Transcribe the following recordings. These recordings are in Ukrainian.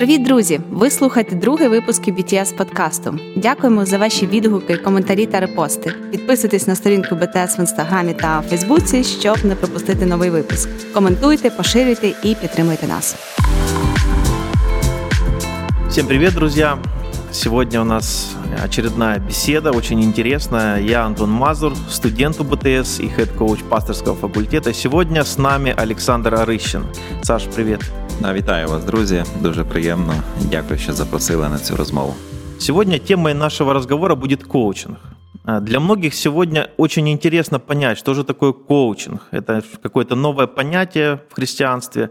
Привіт, друзі! Ви слухаєте другий випуск BTS подкасту. Дякуємо за ваші відгуки, коментарі та репости. Підписуйтесь на сторінку BTS в інстаграмі та Фейсбуці, щоб не пропустити новий випуск. Коментуйте, поширюйте і підтримуйте нас. Всем привет, друзья! Сегодня у нас очередная беседа, очень интересная. Я Антон Мазур, студент УБТС и хед-коуч пасторского факультета. Сегодня с нами Александр Арыщин. Саш, привет. Вітаю вас, друзі. Дуже приємно. Дякую, що запросили на цю розмову. Сегодня темой нашего разговора будет коучинг. Для многих сегодня очень интересно понять, что же такое коучинг. Это какое-то новое понятие в христианстве.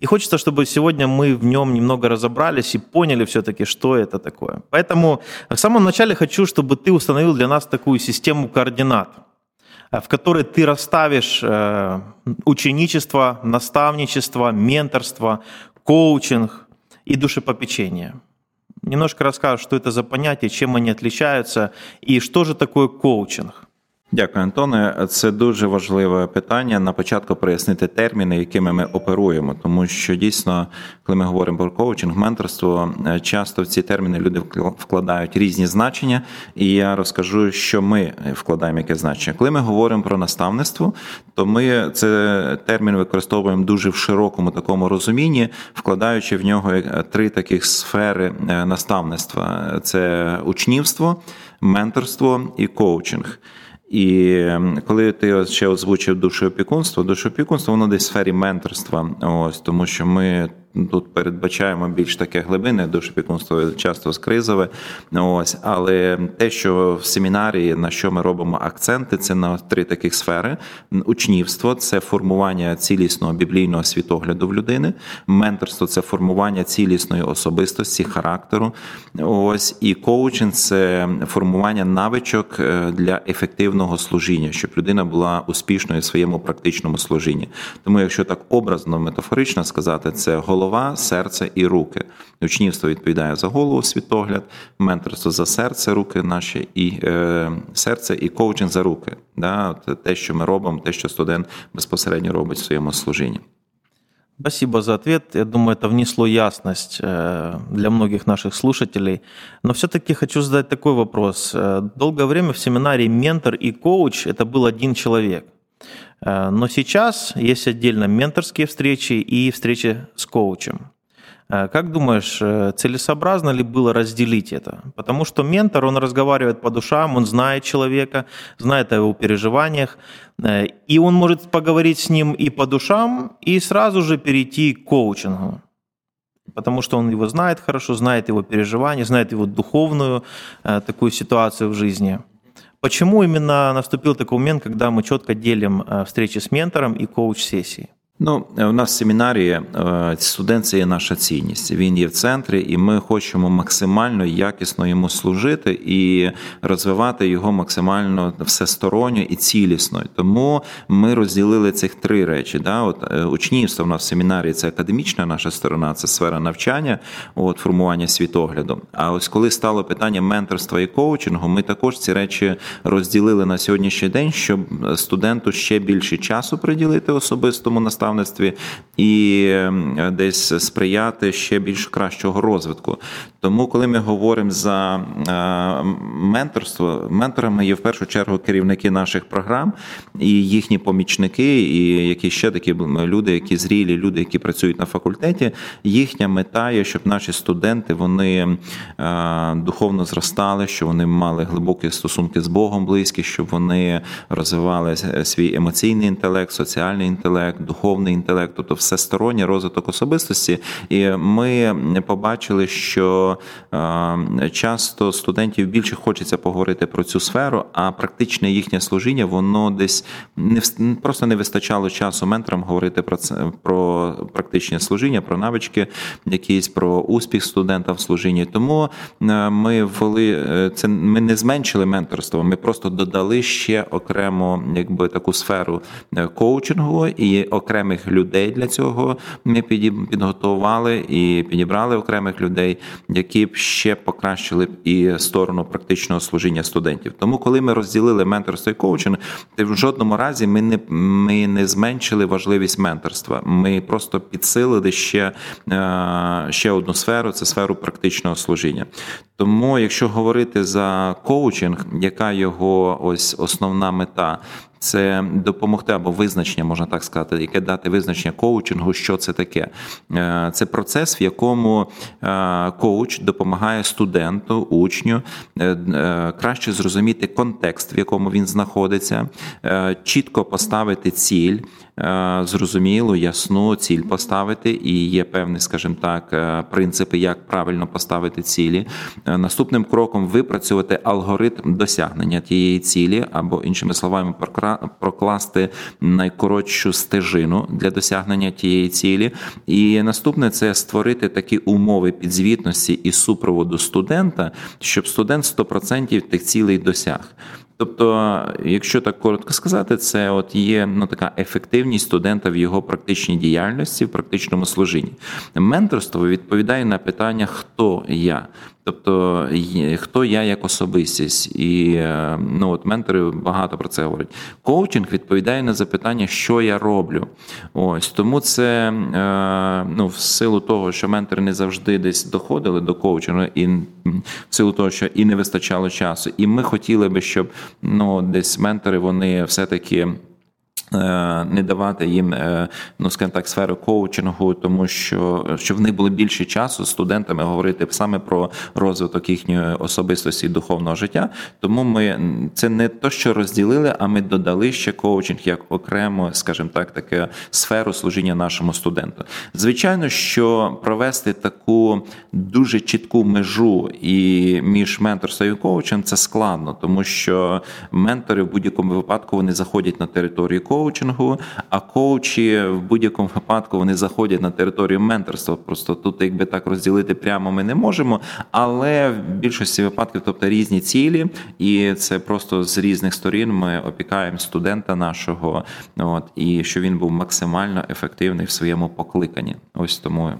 И хочется, чтобы сегодня мы в нем немного разобрались и поняли все-таки, что это такое. Поэтому в самом начале хочу, чтобы ты установил для нас такую систему координат – Э, в которой ты расставишь э, ученичество, наставничество, менторство, коучинг и душепопечение. Немножко расскажешь, что это за понятия, чем они отличаются и что же такое коучинг. Дякую, Антоне. Це дуже важливе питання. На початку прояснити терміни, якими ми оперуємо, тому що дійсно, коли ми говоримо про коучинг, менторство, е, часто в ці терміни люди вкладають різні значення, і я розкажу, що ми вкладаємо яке значення. Коли ми говоримо про наставництво, то ми це термін використовуємо дуже в широкому такому розумінні, вкладаючи в нього е, три таких сфери е, наставництва: це учнівство, менторство і коучинг. І ем, коли ти ще озвучив душеопікунство, душеопікунство воно десь в сфері менторства. Ось тому, що ми Тут передбачаємо більш таке глибинне душопікунство, часто скризове. Ось, але те, що в семінарії на що ми робимо акценти, це на три таких сфери: учнівство це формування цілісного біблійного світогляду в людини, менторство це формування цілісної особистості, характеру. Ось і коучинг це формування навичок е, для ефективного служіння, щоб людина була успішною в своєму практичному служінні. Тому, якщо так образно метафорично сказати, це голова голова, серце і руки. Учнівство відповідає за голову, світогляд, менторство за серце, руки наші і е, серце, і коучинг за руки. Да? Те, що ми робимо, те, що студент безпосередньо робить в своєму служінні. Спасибо за ответ. Я думаю, это внесло ясность э, для многих наших слушателей. Но все-таки хочу задать такой вопрос. Э, долгое время в семинаре ментор и коуч – это был один человек. Э, но сейчас есть отдельно менторские встречи и встречи с коучем. Э, как думаешь, э, целесообразно ли было разделить это? Потому что ментор, он разговаривает по душам, он знает человека, знает о его переживаниях, и он может поговорить с ним и по душам, и сразу же перейти к коучингу. Потому что он его знает хорошо, знает его переживания, знает его духовную такую ситуацию в жизни. Почему именно наступил такой момент, когда мы четко делим э, встречи с ментором и коуч-сессии? Ну, у нас в семінарі е, студент це є наша цінність. Він є в центрі, і ми хочемо максимально якісно йому служити і розвивати його максимально всесторонньо і цілісно. Тому ми розділили цих три речі. Да? От е, Учнівство в нас в семінарі це академічна наша сторона, це сфера навчання, от формування світогляду. А ось коли стало питання менторства і коучингу, ми також ці речі розділили на сьогоднішній день, щоб студенту ще більше часу приділити особистому наставленню, наставництві і ем, десь сприяти ще більш кращого розвитку. Тому, коли ми говоримо за е, менторство, менторами є в першу чергу керівники наших програм і їхні помічники, і які ще такі люди, які зрілі, люди, які працюють на факультеті. Їхня мета є, щоб наші студенти вони е, духовно зростали, щоб вони мали глибокі стосунки з Богом близькі, щоб вони розвивали свій емоційний інтелект, соціальний інтелект, духовний духовний інтелект, тобто всесторонній розвиток особистості. І ми побачили, що часто студентів більше хочеться поговорити про цю сферу, а практичне їхнє служіння воно десь не просто не вистачало часу менторам говорити про це про практичне служіння, про навички, якісь про успіх студента в служінні. Тому ми ввели е, це. Ми не зменшили менторство, ми просто додали ще окремо, якби таку сферу е, коучингу і окремо окремих людей для цього ми підготували і підібрали окремих людей, які б ще покращили б і сторону практичного служіння студентів. Тому, коли ми розділили менторство і коучинг, в жодному разі ми не ми не зменшили важливість менторства. Ми просто підсилили ще, е, ще одну сферу це сферу практичного служіння. Тому, якщо говорити за коучинг, яка його ось основна мета, це допомогти або визначення, можна так сказати, яке дати визначення коучингу, що це таке. Е, це процес, в якому е, коуч допомагає студенту, учню е, краще зрозуміти контекст, в якому він знаходиться, чітко поставити ціль. Зрозуміло, ясну ціль поставити, і є певні, скажімо так, принципи, як правильно поставити цілі. Наступним кроком випрацювати алгоритм досягнення тієї цілі, або іншими словами, прокласти найкоротшу стежину для досягнення тієї цілі. І наступне це створити такі умови підзвітності і супроводу студента, щоб студент 100% тих цілей досяг. Тобто, якщо так коротко сказати, це от є ну, така ефективність студента в його практичній діяльності, в практичному служінні. Менторство відповідає на питання, хто я. Тобто, хто я як особистість, і е, ну от ментори багато про це говорять. Коучинг відповідає на запитання, що я роблю. Ось тому це е, ну, в силу того, що ментори не завжди десь доходили до коучингу, і в силу того, що і не вистачало часу. І ми хотіли би, щоб ну десь ментори вони все-таки. Е, не давати їм, е, ну скажімо так, сферу коучингу, тому що щоб в них було більше часу з студентами говорити саме про розвиток їхньої особистості і духовного життя. Тому ми це не то, що розділили, а ми додали ще коучинг як окремо, скажімо так, таке сферу служіння нашому студенту. Звичайно, що провести таку дуже чітку межу і між менторством і коучем це складно, тому що ментори в будь-якому випадку вони заходять на територію коучингу, коучингу, а коучі в будь-якому випадку вони заходять на територію менторства. Просто тут, якби так розділити прямо, ми не можемо. Але в більшості випадків, тобто різні цілі, і це просто з різних сторін ми опікаємо студента нашого, от і що він був максимально ефективний в своєму покликанні. Ось тому.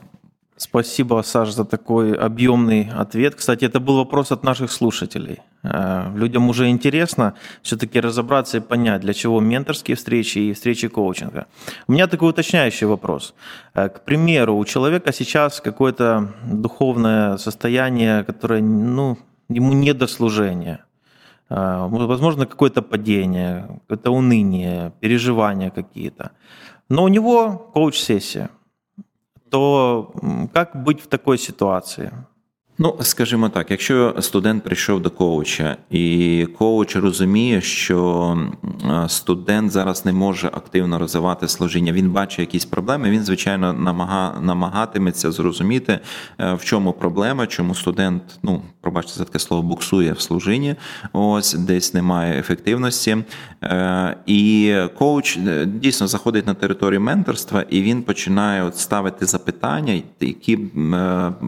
Спасибо, Саш, за такой объемный ответ. Кстати, это был вопрос от наших слушателей. Э, людям уже интересно все-таки разобраться и понять, для чего менторские встречи и встречи коучинга. У меня такой уточняющий вопрос. Э, к примеру, у человека сейчас какое-то духовное состояние, которое ну, ему не до служения. Э, возможно, какое-то падение, какое-то уныние, переживания какие-то. Но у него коуч-сессия то как быть в такой ситуации? Ну, скажімо так, якщо студент прийшов до коуча, і коуч розуміє, що студент зараз не може активно розвивати служіння, він бачить якісь проблеми. Він, звичайно, намага, намагатиметься зрозуміти, е, в чому проблема, чому студент, ну пробачте за таке слово, буксує в служінні, ось десь немає ефективності. Е, і коуч е, дійсно заходить на територію менторства, і він починає от ставити запитання, які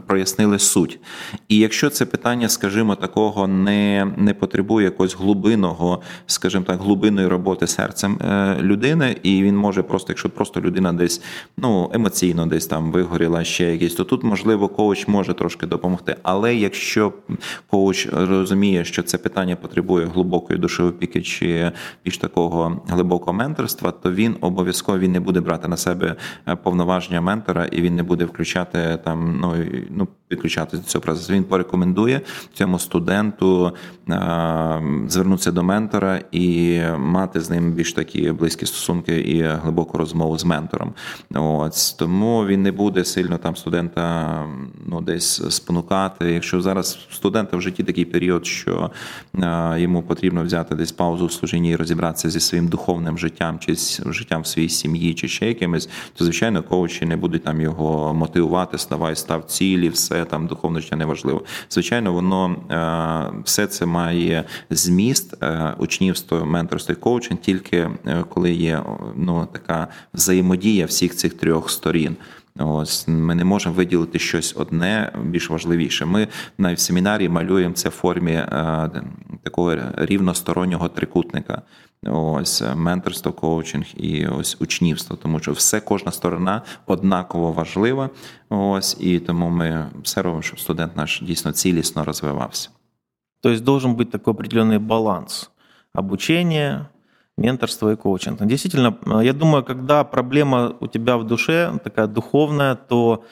прояснили суть. І якщо це питання, скажімо, такого не не потребує якогось глибинного, скажімо так, глибинної роботи серцем е, людини, і він може просто, якщо просто людина десь ну емоційно десь там вигоріла ще якісь, то тут можливо коуч може трошки допомогти. Але якщо коуч розуміє, що це питання потребує глибокої душової чи більш такого глибокого менторства, то він обов'язково він не буде брати на себе е, повноваження ментора і він не буде включати там, ну ну підключати до цього процесу. Він порекомендує цьому студенту звернутися до ментора і мати з ним більш такі близькі стосунки і глибоку розмову з ментором. Ось тому він не буде сильно там студента ну десь спонукати. Якщо зараз студента в житті такий період, що йому потрібно взяти десь паузу в служінні і розібратися зі своїм духовним життям, чи з життям в своїй сім'ї, чи ще якимось, то звичайно коучі не будуть там його мотивувати, ставай, став цілі, все там духовне життя неважливо. Звичайно, воно все це має зміст е, учнівство, менторство і коучинг тільки е, коли є ну така взаємодія всіх цих трьох сторін. Ось ми не можемо виділити щось одне більш важливіше. Ми навіть в семінарі малюємо це в формі е, такого рівностороннього трикутника. Ось менторство, коучинг і ось учнівство, тому що все кожна сторона однаково важлива. Ось і тому ми все робимо, щоб студент наш дійсно цілісно розвивався. Тобто должен бути такий определенний баланс обучения, менторство и коучинг. Действительно, я думаю, когда проблема у тебя в душе такая духовная, то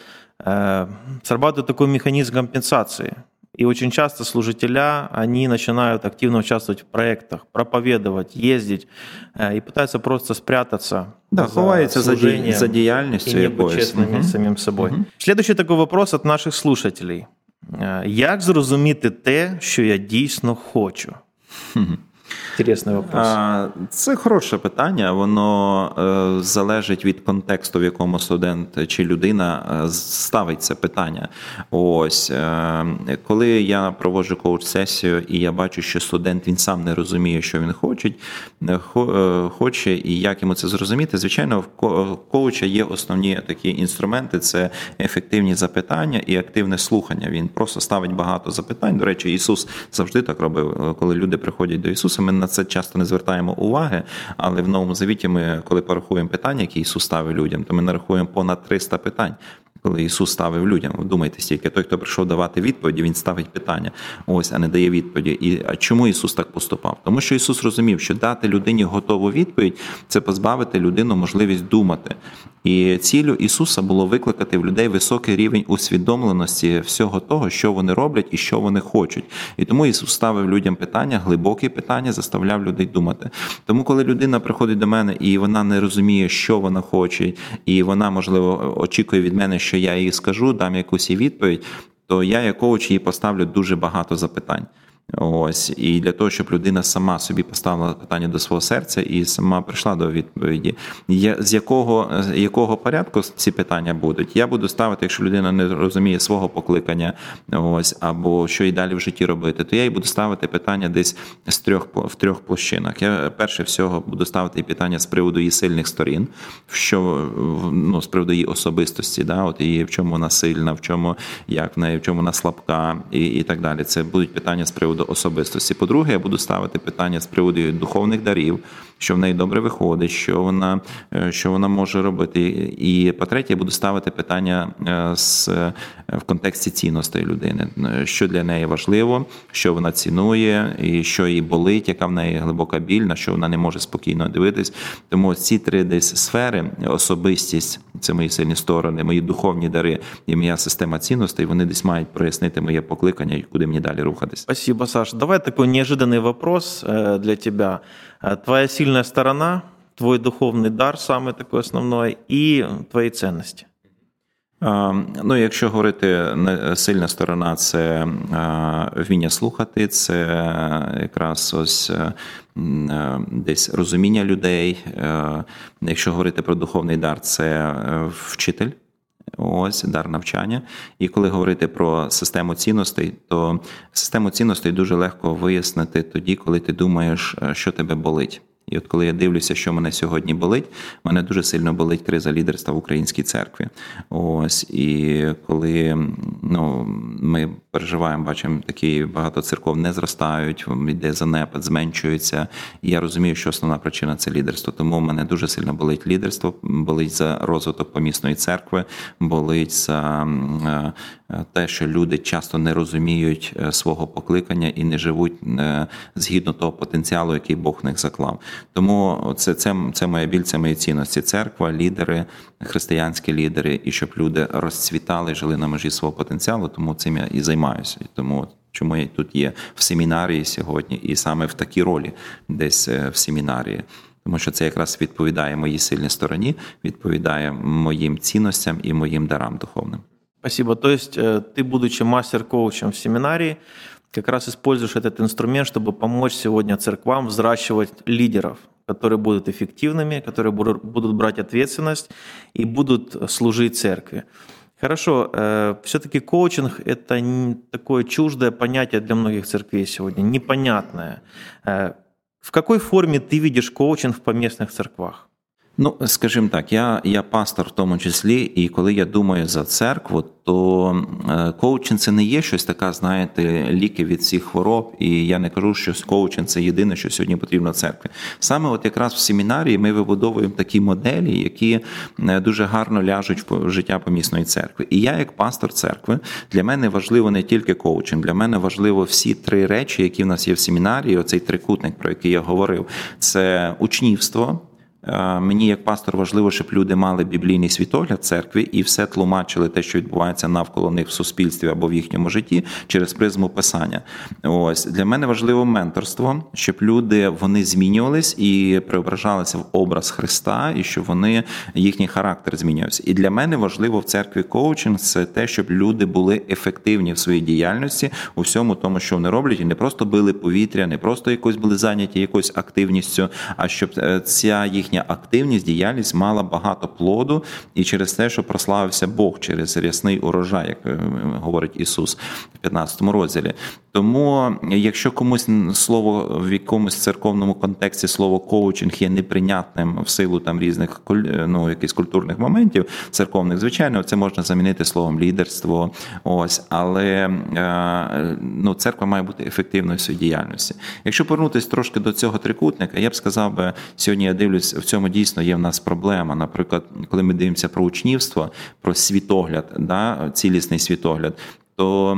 э, срабатывает такой механизм компенсации. И очень часто служителя, они начинают активно участвовать в проектах, проповедовать, ездить э, и пытаются просто спрятаться. Да, ховаються за, ді... за діяльністю і не бути чесними угу. самим собою. Угу. Следующий такой вопрос от наших слушателей. Як зрозуміти те, що я дійсно хочу? Інтересний вопрос. Це хороше питання. Воно е, залежить від контексту, в якому студент чи людина е, ставить це питання. Ось е, коли я проводжу коуч-сесію, і я бачу, що студент він сам не розуміє, що він хоче, хоче і як йому це зрозуміти. Звичайно, в коуча є основні такі інструменти: це ефективні запитання і активне слухання. Він просто ставить багато запитань. До речі, Ісус завжди так робив, коли люди приходять до Ісуса. Ми на це часто не звертаємо уваги, але в новому завіті ми, коли порахуємо питання, які Ісус ставив людям, то ми нарахуємо понад 300 питань коли Ісус ставив людям. Ви думаєте, стільки той, хто прийшов давати відповіді, він ставить питання, ось, а не дає відповіді. І а чому Ісус так поступав? Тому що Ісус розумів, що дати людині готову відповідь це позбавити людину можливість думати. І цілю Ісуса було викликати в людей високий рівень усвідомленості всього того, що вони роблять і що вони хочуть. І тому Ісус ставив людям питання, глибокі питання, заставляв людей думати. Тому, коли людина приходить до мене і вона не розуміє, що вона хоче, і вона, можливо, очікує від мене, що я їй скажу, дам якусь відповідь, то я, як коуч, їй поставлю дуже багато запитань. Ось і для того, щоб людина сама собі поставила питання до свого серця і сама прийшла до відповіді, Я з якого якого порядку ці питання будуть. Я буду ставити, якщо людина не розуміє свого покликання, ось або що і далі в житті робити, то я їй буду ставити питання десь з трьох в трьох площинах. Я перше всього буду ставити питання з приводу її сильних сторін, що ну з приводу її особистості, да, от її в чому вона сильна, в чому як в неї, в чому вона слабка, і, і так далі. Це будуть питання з приводу приводу особистості. По-друге, я буду ставити питання з приводу духовних дарів, що в неї добре виходить, що вона е, що вона може робити. І по-третє, я буду ставити питання е, з, в контексті цінностей людини, що для неї важливо, що вона цінує, і що їй болить, яка в неї глибока біль, на що вона не може спокійно дивитись. Тому ці три десь сфери, особистість, це мої сильні сторони, мої духовні дари і моя система цінностей, вони десь мають прояснити моє покликання і куди мені далі рухатись. Спасибо, Саш. Давай такой неожиданный вопрос э, для тебя. Э, твоя сильная сторона, твой духовный дар, самый такой основной, і твої цінності. Ну, якщо говорити сильна сторона, це вміння слухати, це якраз ось е, десь розуміння людей. Е, якщо говорити про духовний дар, це е, вчитель. Ось дар навчання. І коли говорити про систему цінностей, то систему цінностей дуже легко вияснити тоді, коли ти думаєш, е, що тебе болить. І от коли я дивлюся, що мене сьогодні болить, мене дуже сильно болить криза лідерства в українській церкві. Ось і коли ну, ми переживаємо, бачимо, такі багато церков не зростають, йде занепад, зменшується. І я розумію, що основна причина це лідерство. Тому в мене дуже сильно болить лідерство, болить за розвиток помісної церкви, болить за е, те, що люди часто не розуміють е, свого покликання і не живуть е, згідно того потенціалу, який Бог в них заклав. Тому це це, це моя біль, це мої цінності. Церква, лідери, християнські лідери, і щоб люди розцвітали, жили на межі свого потенціалу. Тому цим я і займаюся. І тому чому я тут є в семінарії сьогодні, і саме в такій ролі, десь е, в семінарії. Тому що це якраз відповідає моїй сильній стороні, відповідає моїм цінностям і моїм дарам духовним. Спасибо. То есть э, ты, будучи мастер-коучем в семинарии, как раз используешь этот инструмент, чтобы помочь сегодня церквам взращивать лидеров, Которые будут эффективными, которые будут брать ответственность и будут служить церкви. Хорошо, э, все-таки коучинг – это такое чуждое понятие для многих церквей сегодня, непонятное. Э, в какой форме ты видишь коучинг в поместных церквах? Ну, скажімо так, я я пастор в тому числі, і коли я думаю за церкву, то е, коучинг це не є щось таке, знаєте, ліки від всіх хвороб. І я не кажу, що коучинг це єдине, що сьогодні потрібно церкві. Саме от якраз в семінарії ми вибудовуємо такі моделі, які е, дуже гарно ляжуть в життя помісної церкви. І я, як пастор церкви, для мене важливо не тільки коучинг, для мене важливо всі три речі, які в нас є в семінарії. Оцей трикутник, про який я говорив, це учнівство. Е, мені як пастор важливо, щоб люди мали біблійний світогляд церкві і все тлумачили те, що відбувається навколо них в суспільстві або в їхньому житті через призму писання. Ось для мене важливо менторство, щоб люди вони змінювались і преображалися в образ Христа, і щоб вони їхній характер змінювався. І для мене важливо в церкві коучинг це те, щоб люди були ефективні в своїй діяльності у всьому тому, що вони роблять, і не просто били повітря, не просто якось були зайняті якоюсь активністю, а щоб е, ця їхня їхня активність, діяльність мала багато плоду і через те, що прославився Бог через рясний урожай, як е, говорить Ісус в 15 розділі. Тому, якщо комусь слово в якомусь церковному контексті слово коучинг є неприйнятним в силу там різних ну, якихось культурних моментів церковних, звичайно, це можна замінити словом лідерство. Ось, але е, ну, церква має бути ефективною в своїй діяльності. Якщо повернутися трошки до цього трикутника, я б сказав би, сьогодні я дивлюсь, в цьому дійсно є в нас проблема. Наприклад, коли ми дивимося про учнівство, про світогляд, да, цілісний світогляд, то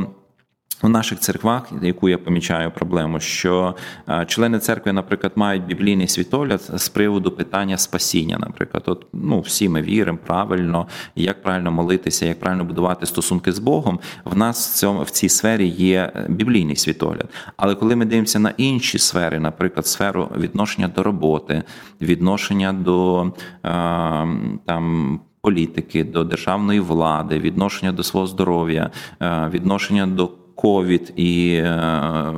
у наших церквах, яку я помічаю проблему, що е, члени церкви, наприклад, мають біблійний світогляд з приводу питання спасіння. Наприклад, от ну всі ми віримо правильно, як правильно молитися, як правильно будувати стосунки з Богом. В нас в цьому в цій сфері є біблійний світогляд. Але коли ми дивимося на інші сфери, наприклад, сферу відношення до роботи, відношення до е, там. Політики до державної влади, відношення до свого здоров'я, е, відношення до ковід і е,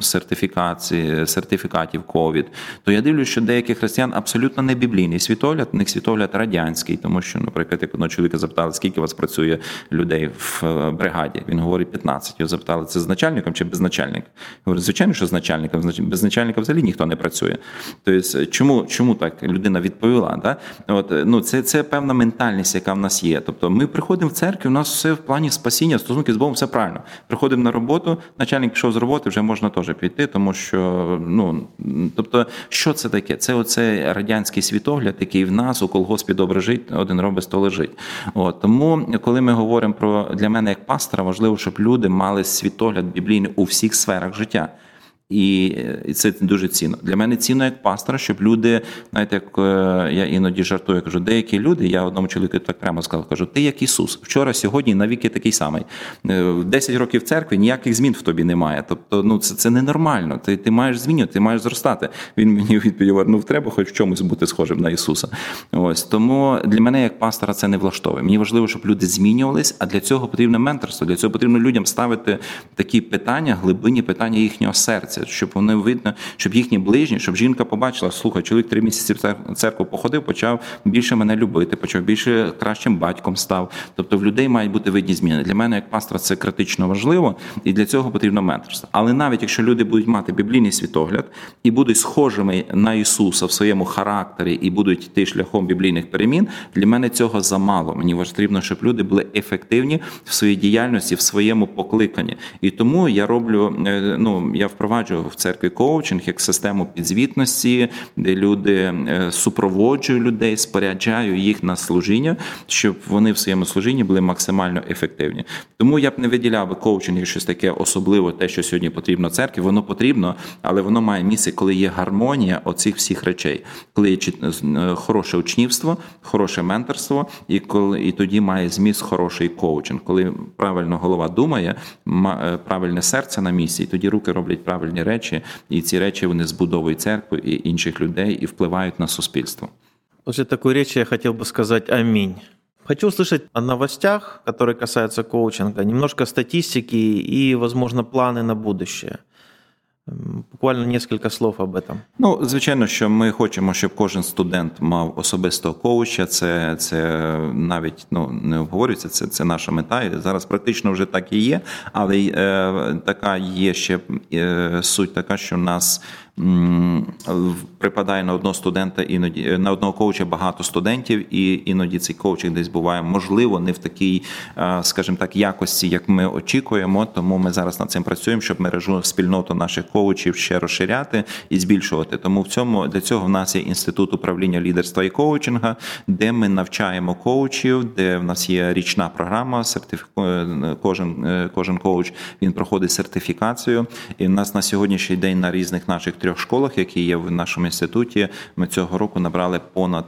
сертифікації, сертифікатів ковід, то я дивлюся, що деякі християн абсолютно не біблійний світогляд, у них світогляд радянський, тому що, наприклад, як одного чоловіка запитали, скільки у вас працює людей в е, бригаді. Він говорить 15. Його запитали, це з начальником чи без начальника? Я говорю, звичайно, що з начальником, без начальника взагалі ніхто не працює. Тобто, чому чому так людина відповіла? Да? От, ну, Це це певна ментальність, яка в нас є. Тобто ми приходимо в церкву, у нас все в плані спасіння, стосунки з Богом, все правильно. Приходимо на роботу, начальник пішов з роботи, вже можна теж піти, тому що ну тобто, що це таке? Це оцей радянський світогляд, який в нас у колгоспі добре жить, один робить, сто лежить. От тому, коли ми говоримо про для мене як пастора, важливо, щоб люди мали світогляд біблійний у всіх сферах життя. І це дуже цінно. Для мене цінно як пастора, щоб люди, знаєте, як е, я іноді жартую, кажу, деякі люди, я одному чоловіку так прямо сказав, кажу, ти як Ісус, вчора, сьогодні навіки такий самий. 10 е, років церкви ніяких змін в тобі немає. Тобто, ну це це ненормально. Ти ти маєш змінювати, ти маєш зростати. Він мені відповів, ну треба хоч в чомусь бути схожим на Ісуса. Ось тому для мене, як пастора, це не влаштовує. Мені важливо, щоб люди змінювались, а для цього потрібне менторство. Для цього потрібно людям ставити такі питання, глибинні питання їхнього серця місяць, щоб вони видно, щоб їхні ближні, щоб жінка побачила, слухай, чоловік три місяці в церкву походив, почав більше мене любити, почав більше кращим батьком став. Тобто в людей мають бути видні зміни. Для мене, як пастора, це критично важливо, і для цього потрібно менторство. Але навіть якщо люди будуть мати біблійний світогляд і будуть схожими на Ісуса в своєму характері і будуть йти шляхом біблійних перемін, для мене цього замало. Мені потрібно, щоб люди були ефективні в своїй діяльності, в своєму покликанні. І тому я роблю, е, ну я впроваджую впроваджував в церкві коучинг як систему підзвітності, де люди е, супроводжують людей, споряджаю їх на служіння, щоб вони в своєму служінні були максимально ефективні. Тому я б не виділяв коучинг як щось таке особливе, те, що сьогодні потрібно церкві. Воно потрібно, але воно має місце, коли є гармонія оцих всіх речей, коли є е, хороше учнівство, хороше менторство, і коли і тоді має зміст хороший коучинг, коли правильно голова думає, е, правильне серце на місці, і тоді руки роблять правильні правильні речі, і ці речі вони збудовують церкву і інших людей і впливають на суспільство. После такой речи я хотел бы сказать аминь. Хочу услышать о новостях, которые касаются коучинга, немножко статистики и, возможно, планы на будущее. Буквально несколько слов об этом. Ну, звичайно, що ми хочемо, щоб кожен студент мав особистого коуча. Це це навіть ну не обговорюється. Це це наша мета. Зараз практично вже так і є. Але е, така є ще е, суть, така що в нас припадає на одного студента, іноді на одного коуча багато студентів, і іноді цей коучинг десь буває можливо не в такій, скажімо так, якості, як ми очікуємо. Тому ми зараз над цим працюємо, щоб мережу спільноту наших коучів ще розширяти і збільшувати. Тому в цьому для цього в нас є інститут управління лідерства і коучинга, де ми навчаємо коучів, де в нас є річна програма. Сертиф... Кожен е, кожен коуч він проходить сертифікацію. І в нас на сьогоднішній день на різних наших трьох школах, які є в нашому інституті, ми цього року набрали понад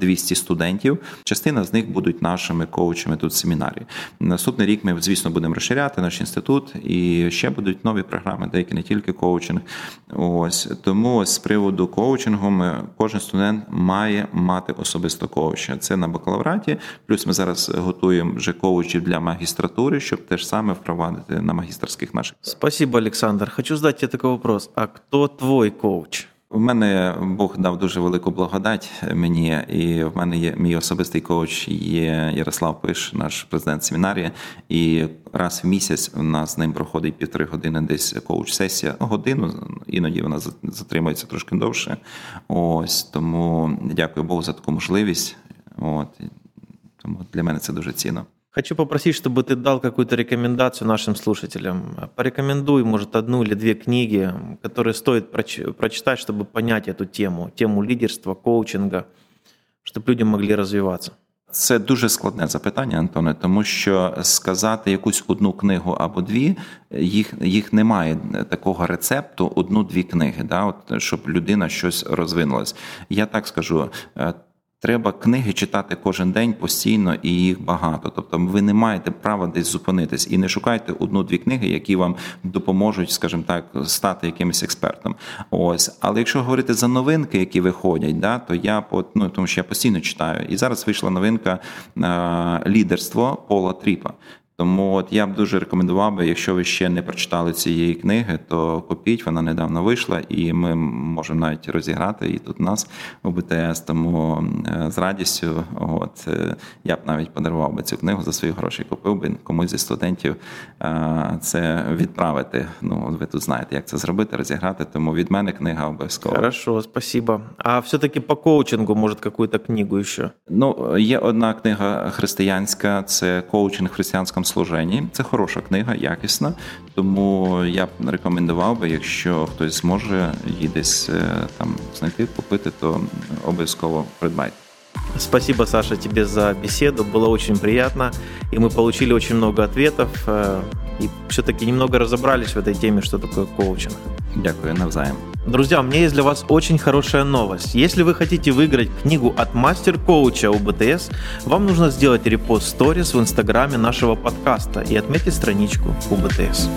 200 е, студентів. Частина з них будуть нашими коучами тут в семінарі. Наступний рік ми, звісно, будемо розширяти наш інститут, і ще будуть нові програми, деякі не тільки коучинг. Ось тому з приводу коучингу ми кожен студент має мати особисто коуча. Це на бакалавраті. Плюс ми зараз готуємо вже коучів для магістратури, щоб теж саме впровадити на магістерських наших. Спасибо, Олександр. Хочу задати тебе такий вопрос. А хто твій коуч? У мене Бог дав дуже велику благодать мені, і в мене є мій особистий коуч є Ярослав Пиш, наш президент семінарії. І раз в місяць у нас з ним проходить півтори години десь коуч-сесія. Годину іноді вона затримується трошки довше. Ось тому дякую Богу за таку можливість. От тому для мене це дуже цінно. Хочу попросить, чтобы ты дал какую-то рекомендацию нашим слушателям. Порекомендуй, может, одну или две книги, которые стоит прочитать, чтобы понять эту тему, тему лидерства, коучинга, щоб люди могли розвиватися. Це дуже складне запитання, Антоне, тому що сказати якусь одну книгу або дві, їх їх немає такого рецепту, одну-дві книги, да, от, щоб людина щось розвинулась. Я так скажу. Треба книги читати кожен день постійно і їх багато. Тобто, ви не маєте права десь зупинитись і не шукайте одну-дві книги, які вам допоможуть, скажімо так, стати якимось експертом. Ось, але якщо говорити за новинки, які виходять, да, то я ну, тому що я постійно читаю. І зараз вийшла новинка лідерство Пола Тріпа. Тому от я б дуже рекомендував би, якщо ви ще не прочитали цієї книги, то купіть, вона недавно вийшла, і ми можемо навіть розіграти її тут у нас у БТС. Тому е, з радістю, от е, я б навіть подарував би цю книгу за свої гроші. Купив би комусь зі студентів е, це відправити. Ну ви тут знаєте, як це зробити, розіграти. Тому від мене книга обов'язково. Хорошо, спасибо. А все-таки по коучингу, може, якусь книгу ще? Ну є одна книга християнська, це коучинг в християнському служенні. Це хороша книга, якісна. Тому я б рекомендував би, якщо хтось зможе її десь е, там знайти, купити, то обов'язково придбайте. Спасибо, Саша, тебе за беседу. Было очень приятно. И мы получили очень много ответов. Э, и все-таки немного разобрались в этой теме, что такое коучинг. Дякую, навзаєм. Друзья, у меня есть для вас очень хорошая новость. Если вы хотите выиграть книгу от мастер-коуча УБТС, вам нужно сделать репост сторис в инстаграме нашего подкаста и отметить страничку УБТС.